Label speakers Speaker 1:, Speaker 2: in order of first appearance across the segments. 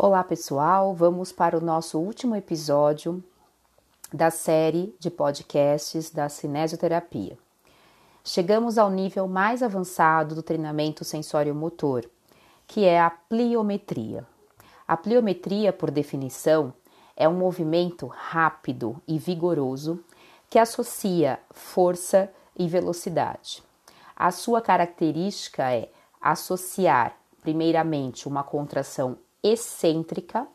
Speaker 1: Olá, pessoal. Vamos para o nosso último episódio da série de podcasts da cinesioterapia. Chegamos ao nível mais avançado do treinamento sensório-motor, que é a pliometria. A pliometria, por definição, é um movimento rápido e vigoroso que associa força e velocidade. A sua característica é associar, primeiramente, uma contração excêntrica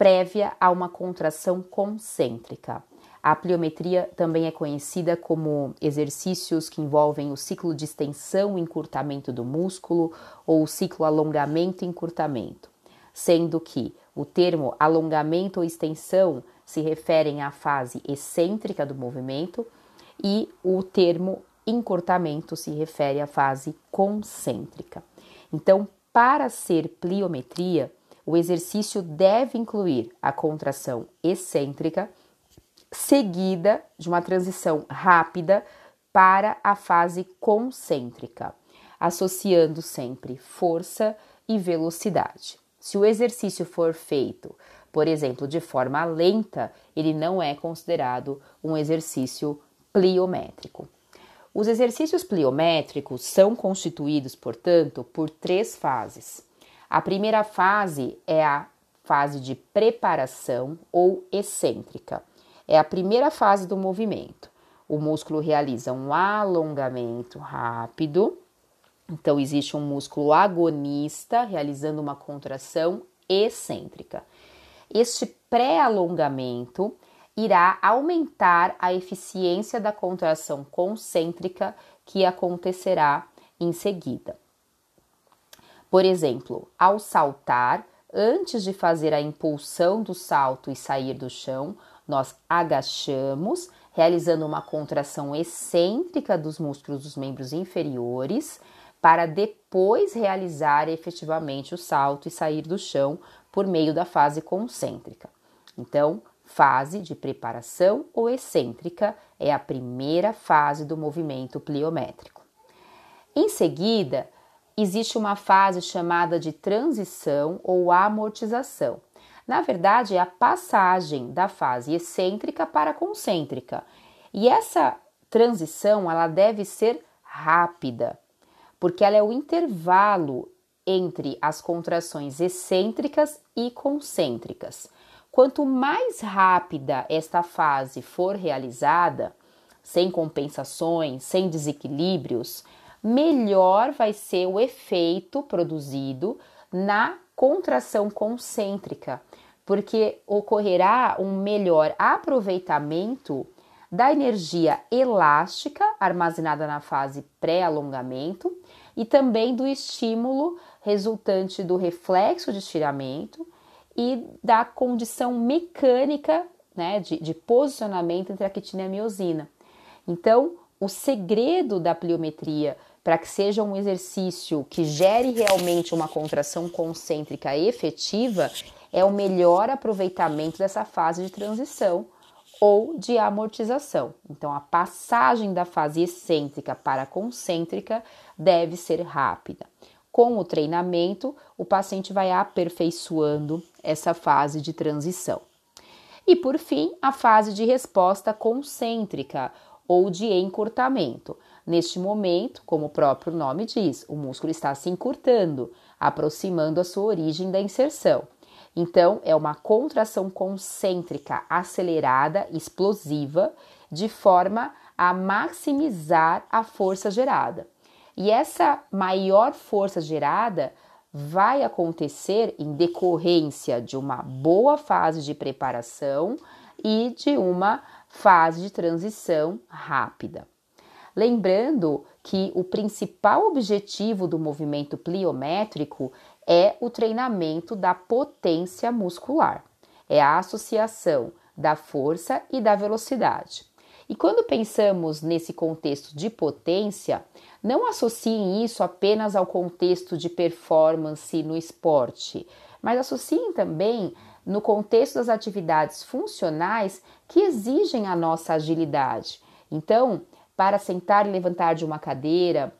Speaker 1: prévia a uma contração concêntrica. A pliometria também é conhecida como exercícios que envolvem o ciclo de extensão e encurtamento do músculo ou o ciclo alongamento e encurtamento, sendo que o termo alongamento ou extensão se referem à fase excêntrica do movimento e o termo encurtamento se refere à fase concêntrica. Então, para ser pliometria, o exercício deve incluir a contração excêntrica, seguida de uma transição rápida para a fase concêntrica, associando sempre força e velocidade. Se o exercício for feito, por exemplo, de forma lenta, ele não é considerado um exercício pliométrico. Os exercícios pliométricos são constituídos, portanto, por três fases. A primeira fase é a fase de preparação ou excêntrica. É a primeira fase do movimento. O músculo realiza um alongamento rápido. Então, existe um músculo agonista realizando uma contração excêntrica. Este pré-alongamento irá aumentar a eficiência da contração concêntrica que acontecerá em seguida. Por exemplo, ao saltar, antes de fazer a impulsão do salto e sair do chão, nós agachamos, realizando uma contração excêntrica dos músculos dos membros inferiores, para depois realizar efetivamente o salto e sair do chão por meio da fase concêntrica. Então, Fase de preparação ou excêntrica é a primeira fase do movimento pliométrico. Em seguida, existe uma fase chamada de transição ou amortização. Na verdade, é a passagem da fase excêntrica para concêntrica. E essa transição ela deve ser rápida, porque ela é o intervalo entre as contrações excêntricas e concêntricas. Quanto mais rápida esta fase for realizada, sem compensações, sem desequilíbrios, melhor vai ser o efeito produzido na contração concêntrica, porque ocorrerá um melhor aproveitamento da energia elástica armazenada na fase pré-alongamento e também do estímulo resultante do reflexo de estiramento e da condição mecânica né, de, de posicionamento entre a quitina e a miosina. Então, o segredo da pliometria para que seja um exercício que gere realmente uma contração concêntrica efetiva é o melhor aproveitamento dessa fase de transição ou de amortização. Então, a passagem da fase excêntrica para concêntrica deve ser rápida. Com o treinamento, o paciente vai aperfeiçoando essa fase de transição. E por fim, a fase de resposta concêntrica ou de encurtamento. Neste momento, como o próprio nome diz, o músculo está se encurtando, aproximando a sua origem da inserção. Então, é uma contração concêntrica acelerada, explosiva, de forma a maximizar a força gerada. E essa maior força gerada vai acontecer em decorrência de uma boa fase de preparação e de uma fase de transição rápida. Lembrando que o principal objetivo do movimento pliométrico é o treinamento da potência muscular, é a associação da força e da velocidade. E quando pensamos nesse contexto de potência, não associem isso apenas ao contexto de performance no esporte, mas associem também no contexto das atividades funcionais que exigem a nossa agilidade. Então, para sentar e levantar de uma cadeira,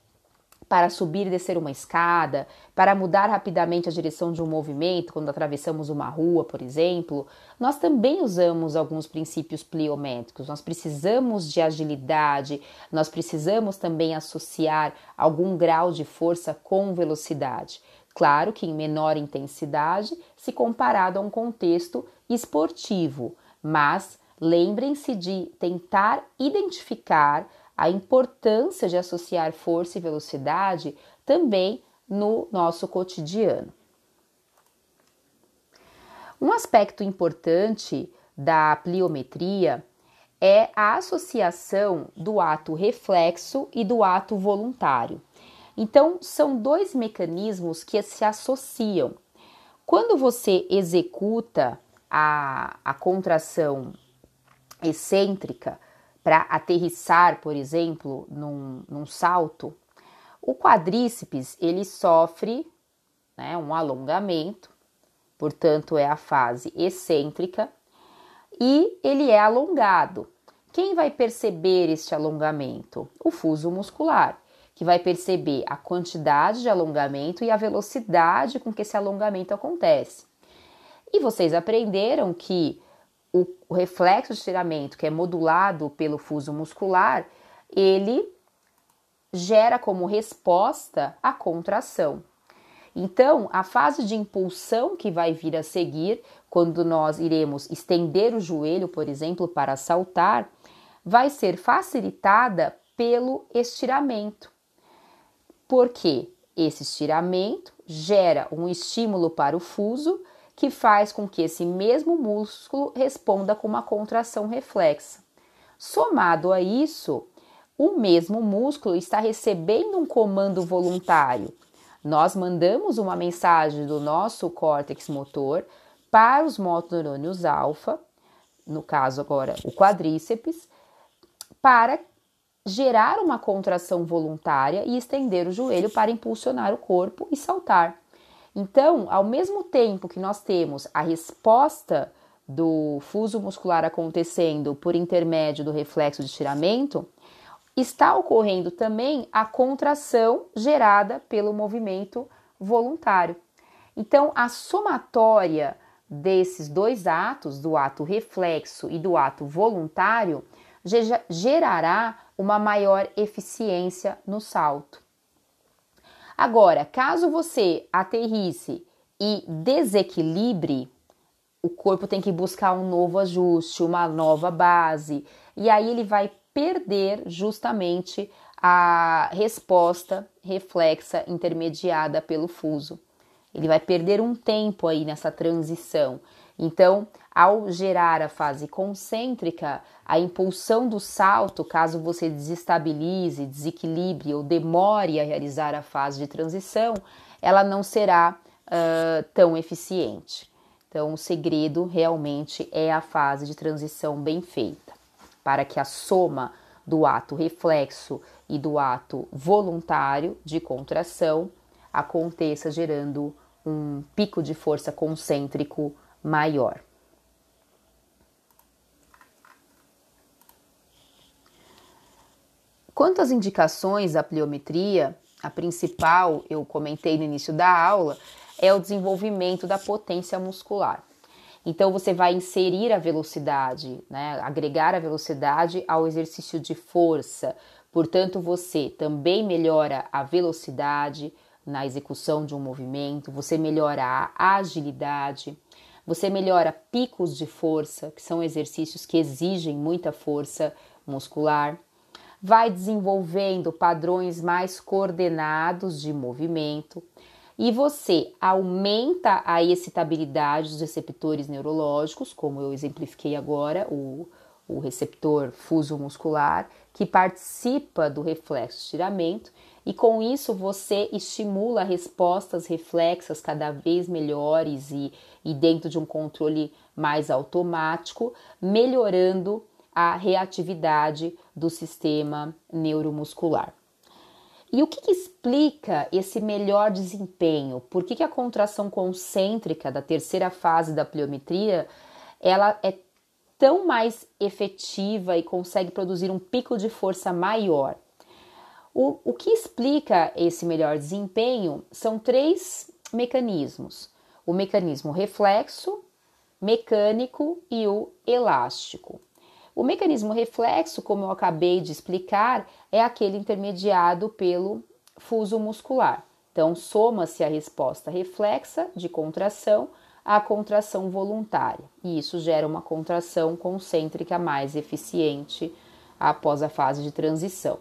Speaker 1: para subir e descer uma escada, para mudar rapidamente a direção de um movimento quando atravessamos uma rua, por exemplo, nós também usamos alguns princípios pliométricos. Nós precisamos de agilidade, nós precisamos também associar algum grau de força com velocidade. Claro que em menor intensidade se comparado a um contexto esportivo, mas lembrem-se de tentar identificar a importância de associar força e velocidade também no nosso cotidiano. Um aspecto importante da pliometria é a associação do ato reflexo e do ato voluntário. Então, são dois mecanismos que se associam. Quando você executa a, a contração excêntrica, para aterrissar, por exemplo, num, num, salto, o quadríceps ele sofre né, um alongamento, portanto é a fase excêntrica e ele é alongado. Quem vai perceber este alongamento? O fuso muscular, que vai perceber a quantidade de alongamento e a velocidade com que esse alongamento acontece. E vocês aprenderam que o, o reflexo de estiramento, que é modulado pelo fuso muscular, ele gera como resposta a contração. Então, a fase de impulsão que vai vir a seguir, quando nós iremos estender o joelho, por exemplo, para saltar, vai ser facilitada pelo estiramento. Porque esse estiramento gera um estímulo para o fuso que faz com que esse mesmo músculo responda com uma contração reflexa. Somado a isso, o mesmo músculo está recebendo um comando voluntário. Nós mandamos uma mensagem do nosso córtex motor para os motoneurônios alfa, no caso agora o quadríceps, para gerar uma contração voluntária e estender o joelho para impulsionar o corpo e saltar. Então, ao mesmo tempo que nós temos a resposta do fuso muscular acontecendo por intermédio do reflexo de estiramento, está ocorrendo também a contração gerada pelo movimento voluntário. Então, a somatória desses dois atos, do ato reflexo e do ato voluntário, gerará uma maior eficiência no salto. Agora, caso você aterrisse e desequilibre, o corpo tem que buscar um novo ajuste, uma nova base, e aí ele vai perder justamente a resposta reflexa intermediada pelo fuso. Ele vai perder um tempo aí nessa transição. Então, ao gerar a fase concêntrica, a impulsão do salto, caso você desestabilize, desequilibre ou demore a realizar a fase de transição, ela não será uh, tão eficiente. Então, o segredo realmente é a fase de transição bem feita, para que a soma do ato reflexo e do ato voluntário de contração aconteça gerando um pico de força concêntrico maior. Quanto às indicações da pliometria, a principal, eu comentei no início da aula, é o desenvolvimento da potência muscular. Então você vai inserir a velocidade, né, agregar a velocidade ao exercício de força. Portanto, você também melhora a velocidade na execução de um movimento, você melhora a agilidade, você melhora picos de força, que são exercícios que exigem muita força muscular. Vai desenvolvendo padrões mais coordenados de movimento e você aumenta a excitabilidade dos receptores neurológicos, como eu exemplifiquei agora, o, o receptor fuso muscular, que participa do reflexo de estiramento e com isso você estimula respostas reflexas cada vez melhores e, e dentro de um controle mais automático, melhorando a reatividade do sistema neuromuscular. E o que, que explica esse melhor desempenho? Por que, que a contração concêntrica da terceira fase da pliometria ela é tão mais efetiva e consegue produzir um pico de força maior? O, o que explica esse melhor desempenho são três mecanismos: o mecanismo reflexo, mecânico e o elástico. O mecanismo reflexo, como eu acabei de explicar, é aquele intermediado pelo fuso muscular. Então, soma-se a resposta reflexa de contração à contração voluntária, e isso gera uma contração concêntrica mais eficiente após a fase de transição.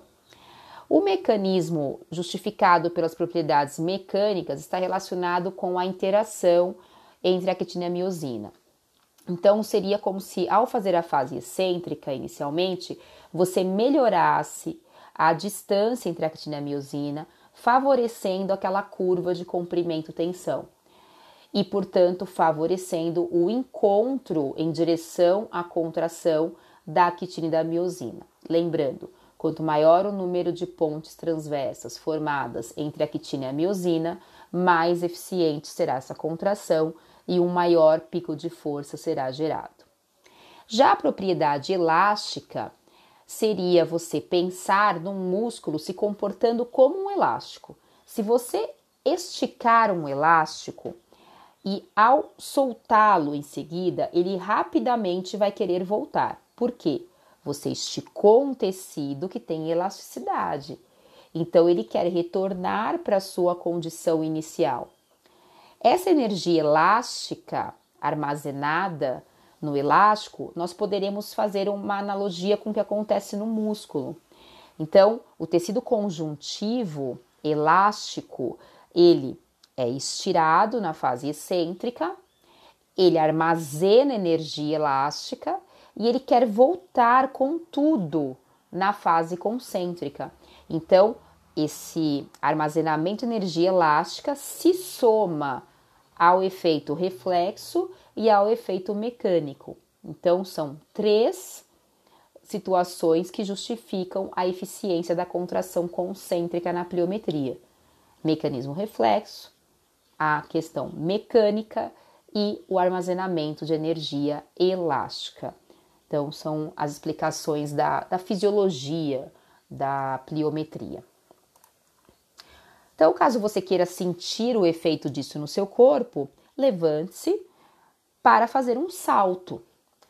Speaker 1: O mecanismo justificado pelas propriedades mecânicas está relacionado com a interação entre a quitina e a miosina. Então, seria como se, ao fazer a fase excêntrica inicialmente, você melhorasse a distância entre a quitina e a miosina, favorecendo aquela curva de comprimento-tensão e, portanto, favorecendo o encontro em direção à contração da quitina e da miosina. Lembrando, quanto maior o número de pontes transversas formadas entre a quitina e a miosina, mais eficiente será essa contração e um maior pico de força será gerado. Já a propriedade elástica seria você pensar num músculo se comportando como um elástico. Se você esticar um elástico e ao soltá-lo em seguida, ele rapidamente vai querer voltar. Por quê? Você esticou um tecido que tem elasticidade. Então ele quer retornar para a sua condição inicial. Essa energia elástica armazenada no elástico, nós poderemos fazer uma analogia com o que acontece no músculo. Então, o tecido conjuntivo elástico, ele é estirado na fase excêntrica, ele armazena energia elástica e ele quer voltar com tudo na fase concêntrica. Então, esse armazenamento de energia elástica se soma ao efeito reflexo e ao efeito mecânico. Então, são três situações que justificam a eficiência da contração concêntrica na pliometria: mecanismo reflexo, a questão mecânica e o armazenamento de energia elástica. Então, são as explicações da, da fisiologia da pliometria. Então, caso você queira sentir o efeito disso no seu corpo, levante-se para fazer um salto.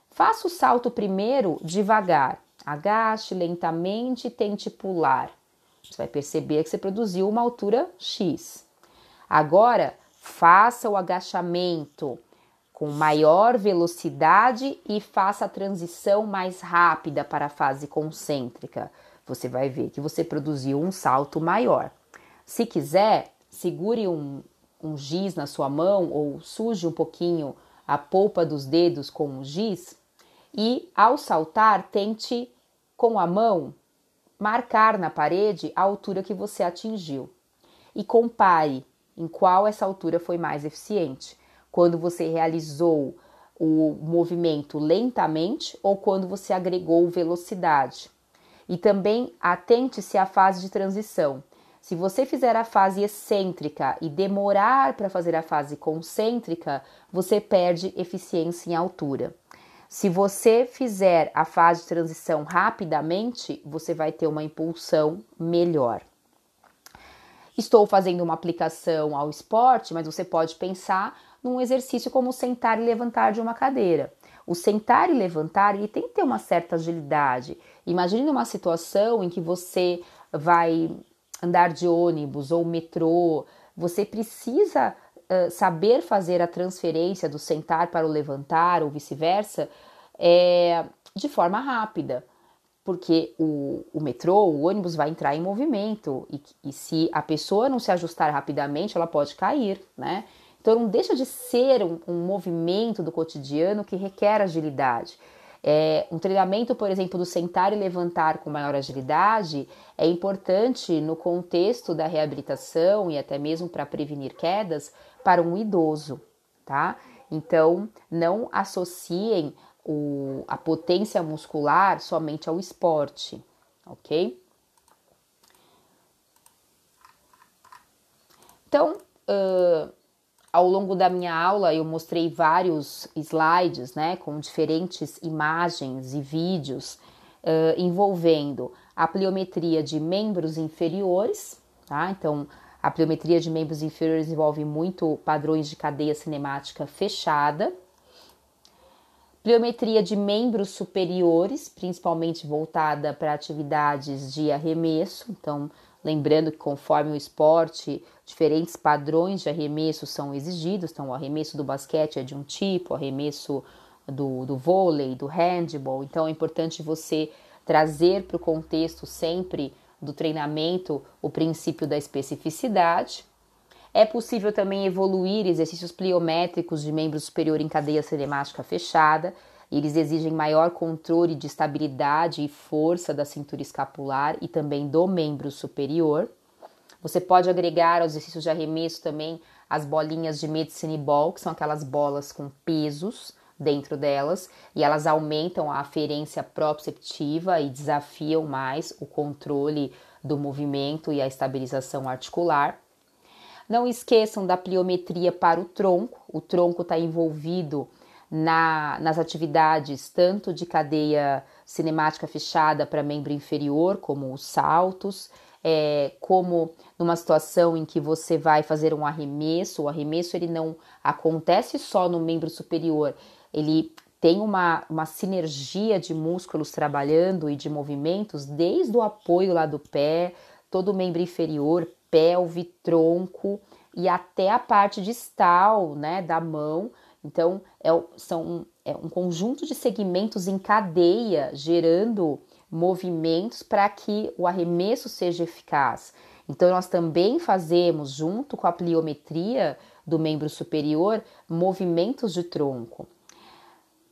Speaker 1: Faça o salto primeiro devagar. Agache lentamente e tente pular. Você vai perceber que você produziu uma altura X. Agora, faça o agachamento com maior velocidade e faça a transição mais rápida para a fase concêntrica. Você vai ver que você produziu um salto maior. Se quiser, segure um, um giz na sua mão ou suje um pouquinho a polpa dos dedos com o giz e, ao saltar, tente com a mão marcar na parede a altura que você atingiu e compare em qual essa altura foi mais eficiente. Quando você realizou o movimento lentamente ou quando você agregou velocidade. E também atente-se à fase de transição. Se você fizer a fase excêntrica e demorar para fazer a fase concêntrica, você perde eficiência em altura. Se você fizer a fase de transição rapidamente, você vai ter uma impulsão melhor. Estou fazendo uma aplicação ao esporte, mas você pode pensar num exercício como sentar e levantar de uma cadeira. O sentar e levantar ele tem que ter uma certa agilidade. Imagine uma situação em que você vai andar de ônibus ou metrô, você precisa uh, saber fazer a transferência do sentar para o levantar ou vice-versa é, de forma rápida, porque o, o, metrô, o ônibus vai entrar em movimento e, e se a pessoa não se ajustar rapidamente, ela pode cair, né? Então não deixa de ser um, um movimento do cotidiano que requer agilidade. É, um treinamento, por exemplo, do sentar e levantar com maior agilidade é importante no contexto da reabilitação e até mesmo para prevenir quedas para um idoso, tá? Então, não associem o, a potência muscular somente ao esporte, ok? Então, uh, ao longo da minha aula eu mostrei vários slides, né, com diferentes imagens e vídeos uh, envolvendo a pliometria de membros inferiores, tá? Então, a pliometria de membros inferiores envolve muito padrões de cadeia cinemática fechada. Pliometria de membros superiores, principalmente voltada para atividades de arremesso. Então, lembrando que conforme o esporte, diferentes padrões de arremesso são exigidos. Então, o arremesso do basquete é de um tipo, o arremesso do, do vôlei, do handball. Então, é importante você trazer para o contexto sempre do treinamento o princípio da especificidade. É possível também evoluir exercícios pliométricos de membro superior em cadeia cinemática fechada. Eles exigem maior controle de estabilidade e força da cintura escapular e também do membro superior. Você pode agregar aos exercícios de arremesso também as bolinhas de medicine ball, que são aquelas bolas com pesos dentro delas e elas aumentam a aferência proprioceptiva e desafiam mais o controle do movimento e a estabilização articular. Não esqueçam da pliometria para o tronco. O tronco está envolvido na, nas atividades tanto de cadeia cinemática fechada para membro inferior, como os saltos, é, como numa situação em que você vai fazer um arremesso. O arremesso ele não acontece só no membro superior, ele tem uma, uma sinergia de músculos trabalhando e de movimentos, desde o apoio lá do pé, todo o membro inferior, pelve, tronco e até a parte distal, né, da mão. Então, é, são é um conjunto de segmentos em cadeia gerando movimentos para que o arremesso seja eficaz. Então, nós também fazemos, junto com a pliometria do membro superior, movimentos de tronco.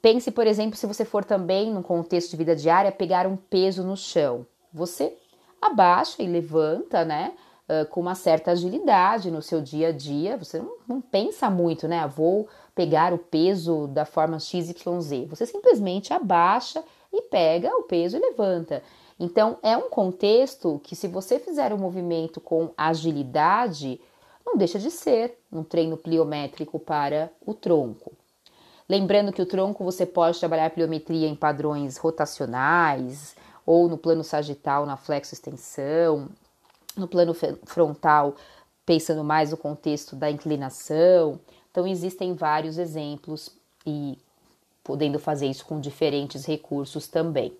Speaker 1: Pense, por exemplo, se você for também, num contexto de vida diária, pegar um peso no chão. Você abaixa e levanta, né? Com uma certa agilidade no seu dia a dia. Você não, não pensa muito, né? Ah, vou pegar o peso da forma XYZ. Você simplesmente abaixa e pega o peso e levanta. Então, é um contexto que, se você fizer o movimento com agilidade, não deixa de ser um treino pliométrico para o tronco. Lembrando que o tronco você pode trabalhar pliometria em padrões rotacionais ou no plano sagital na flexo-extensão, no plano frontal pensando mais no contexto da inclinação. Então existem vários exemplos e podendo fazer isso com diferentes recursos também.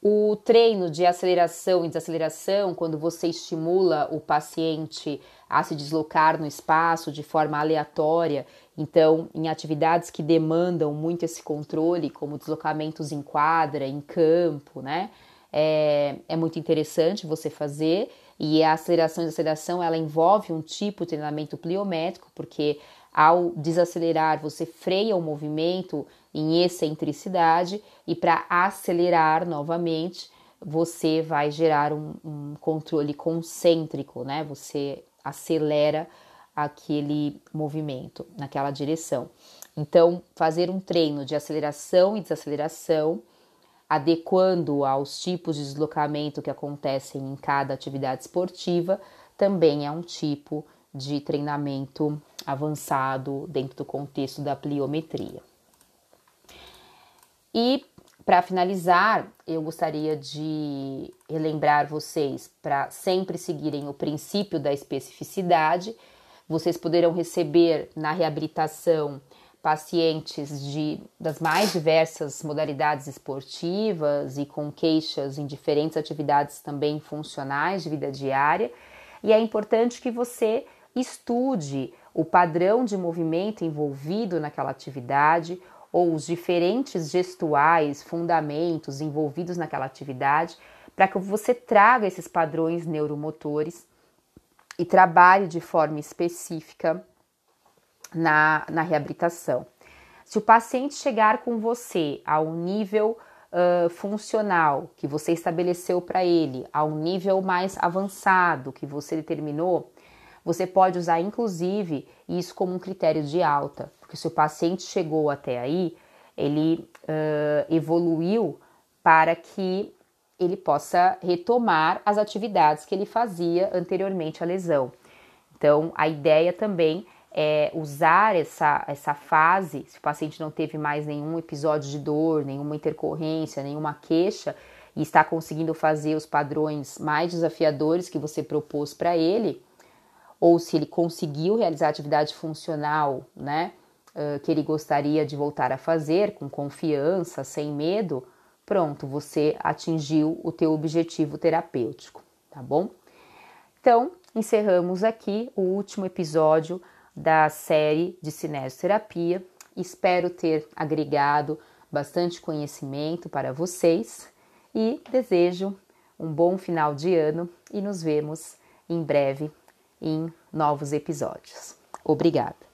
Speaker 1: O treino de aceleração e desaceleração, quando você estimula o paciente a se deslocar no espaço de forma aleatória, então em atividades que demandam muito esse controle, como deslocamentos em quadra, em campo, né? É, é muito interessante você fazer e a aceleração e desaceleração ela envolve um tipo de treinamento pliométrico, porque ao desacelerar você freia o movimento em excentricidade e para acelerar novamente você vai gerar um, um, controle concêntrico, né? Você acelera aquele movimento naquela direção. Então, fazer um treino de aceleração e desaceleração, adequando aos tipos de deslocamento que acontecem em cada atividade esportiva, também é um tipo de treinamento avançado dentro do contexto da pliometria. E para finalizar, eu gostaria de relembrar vocês para sempre seguirem o princípio da especificidade. Vocês poderão receber na reabilitação pacientes de, das mais diversas modalidades esportivas e com queixas em diferentes atividades também funcionais de vida diária. E é importante que você estude o padrão de movimento envolvido naquela atividade, ou os diferentes gestuais, fundamentos envolvidos naquela atividade, para que você traga esses padrões neuromotores e trabalhe de forma específica na, na reabilitação. Se o paciente chegar com você ao nível uh, funcional que você estabeleceu para ele, ao nível mais avançado que você determinou, você pode usar inclusive isso como um critério de alta, porque se o paciente chegou até aí, ele uh, evoluiu para que ele possa retomar as atividades que ele fazia anteriormente à lesão. Então, a ideia também é usar essa, essa fase, se o paciente não teve mais nenhum episódio de dor, nenhuma intercorrência, nenhuma queixa, e está conseguindo fazer os padrões mais desafiadores que você propôs para ele, ou se ele conseguiu realizar a atividade funcional, né, que ele gostaria de voltar a fazer com confiança, sem medo, pronto, você atingiu o teu objetivo terapêutico, tá bom? Então, encerramos aqui o último episódio da série de cinesioterapia. Espero ter agregado bastante conhecimento para vocês e desejo um bom final de ano e nos vemos em breve em novos episódios. Obrigada!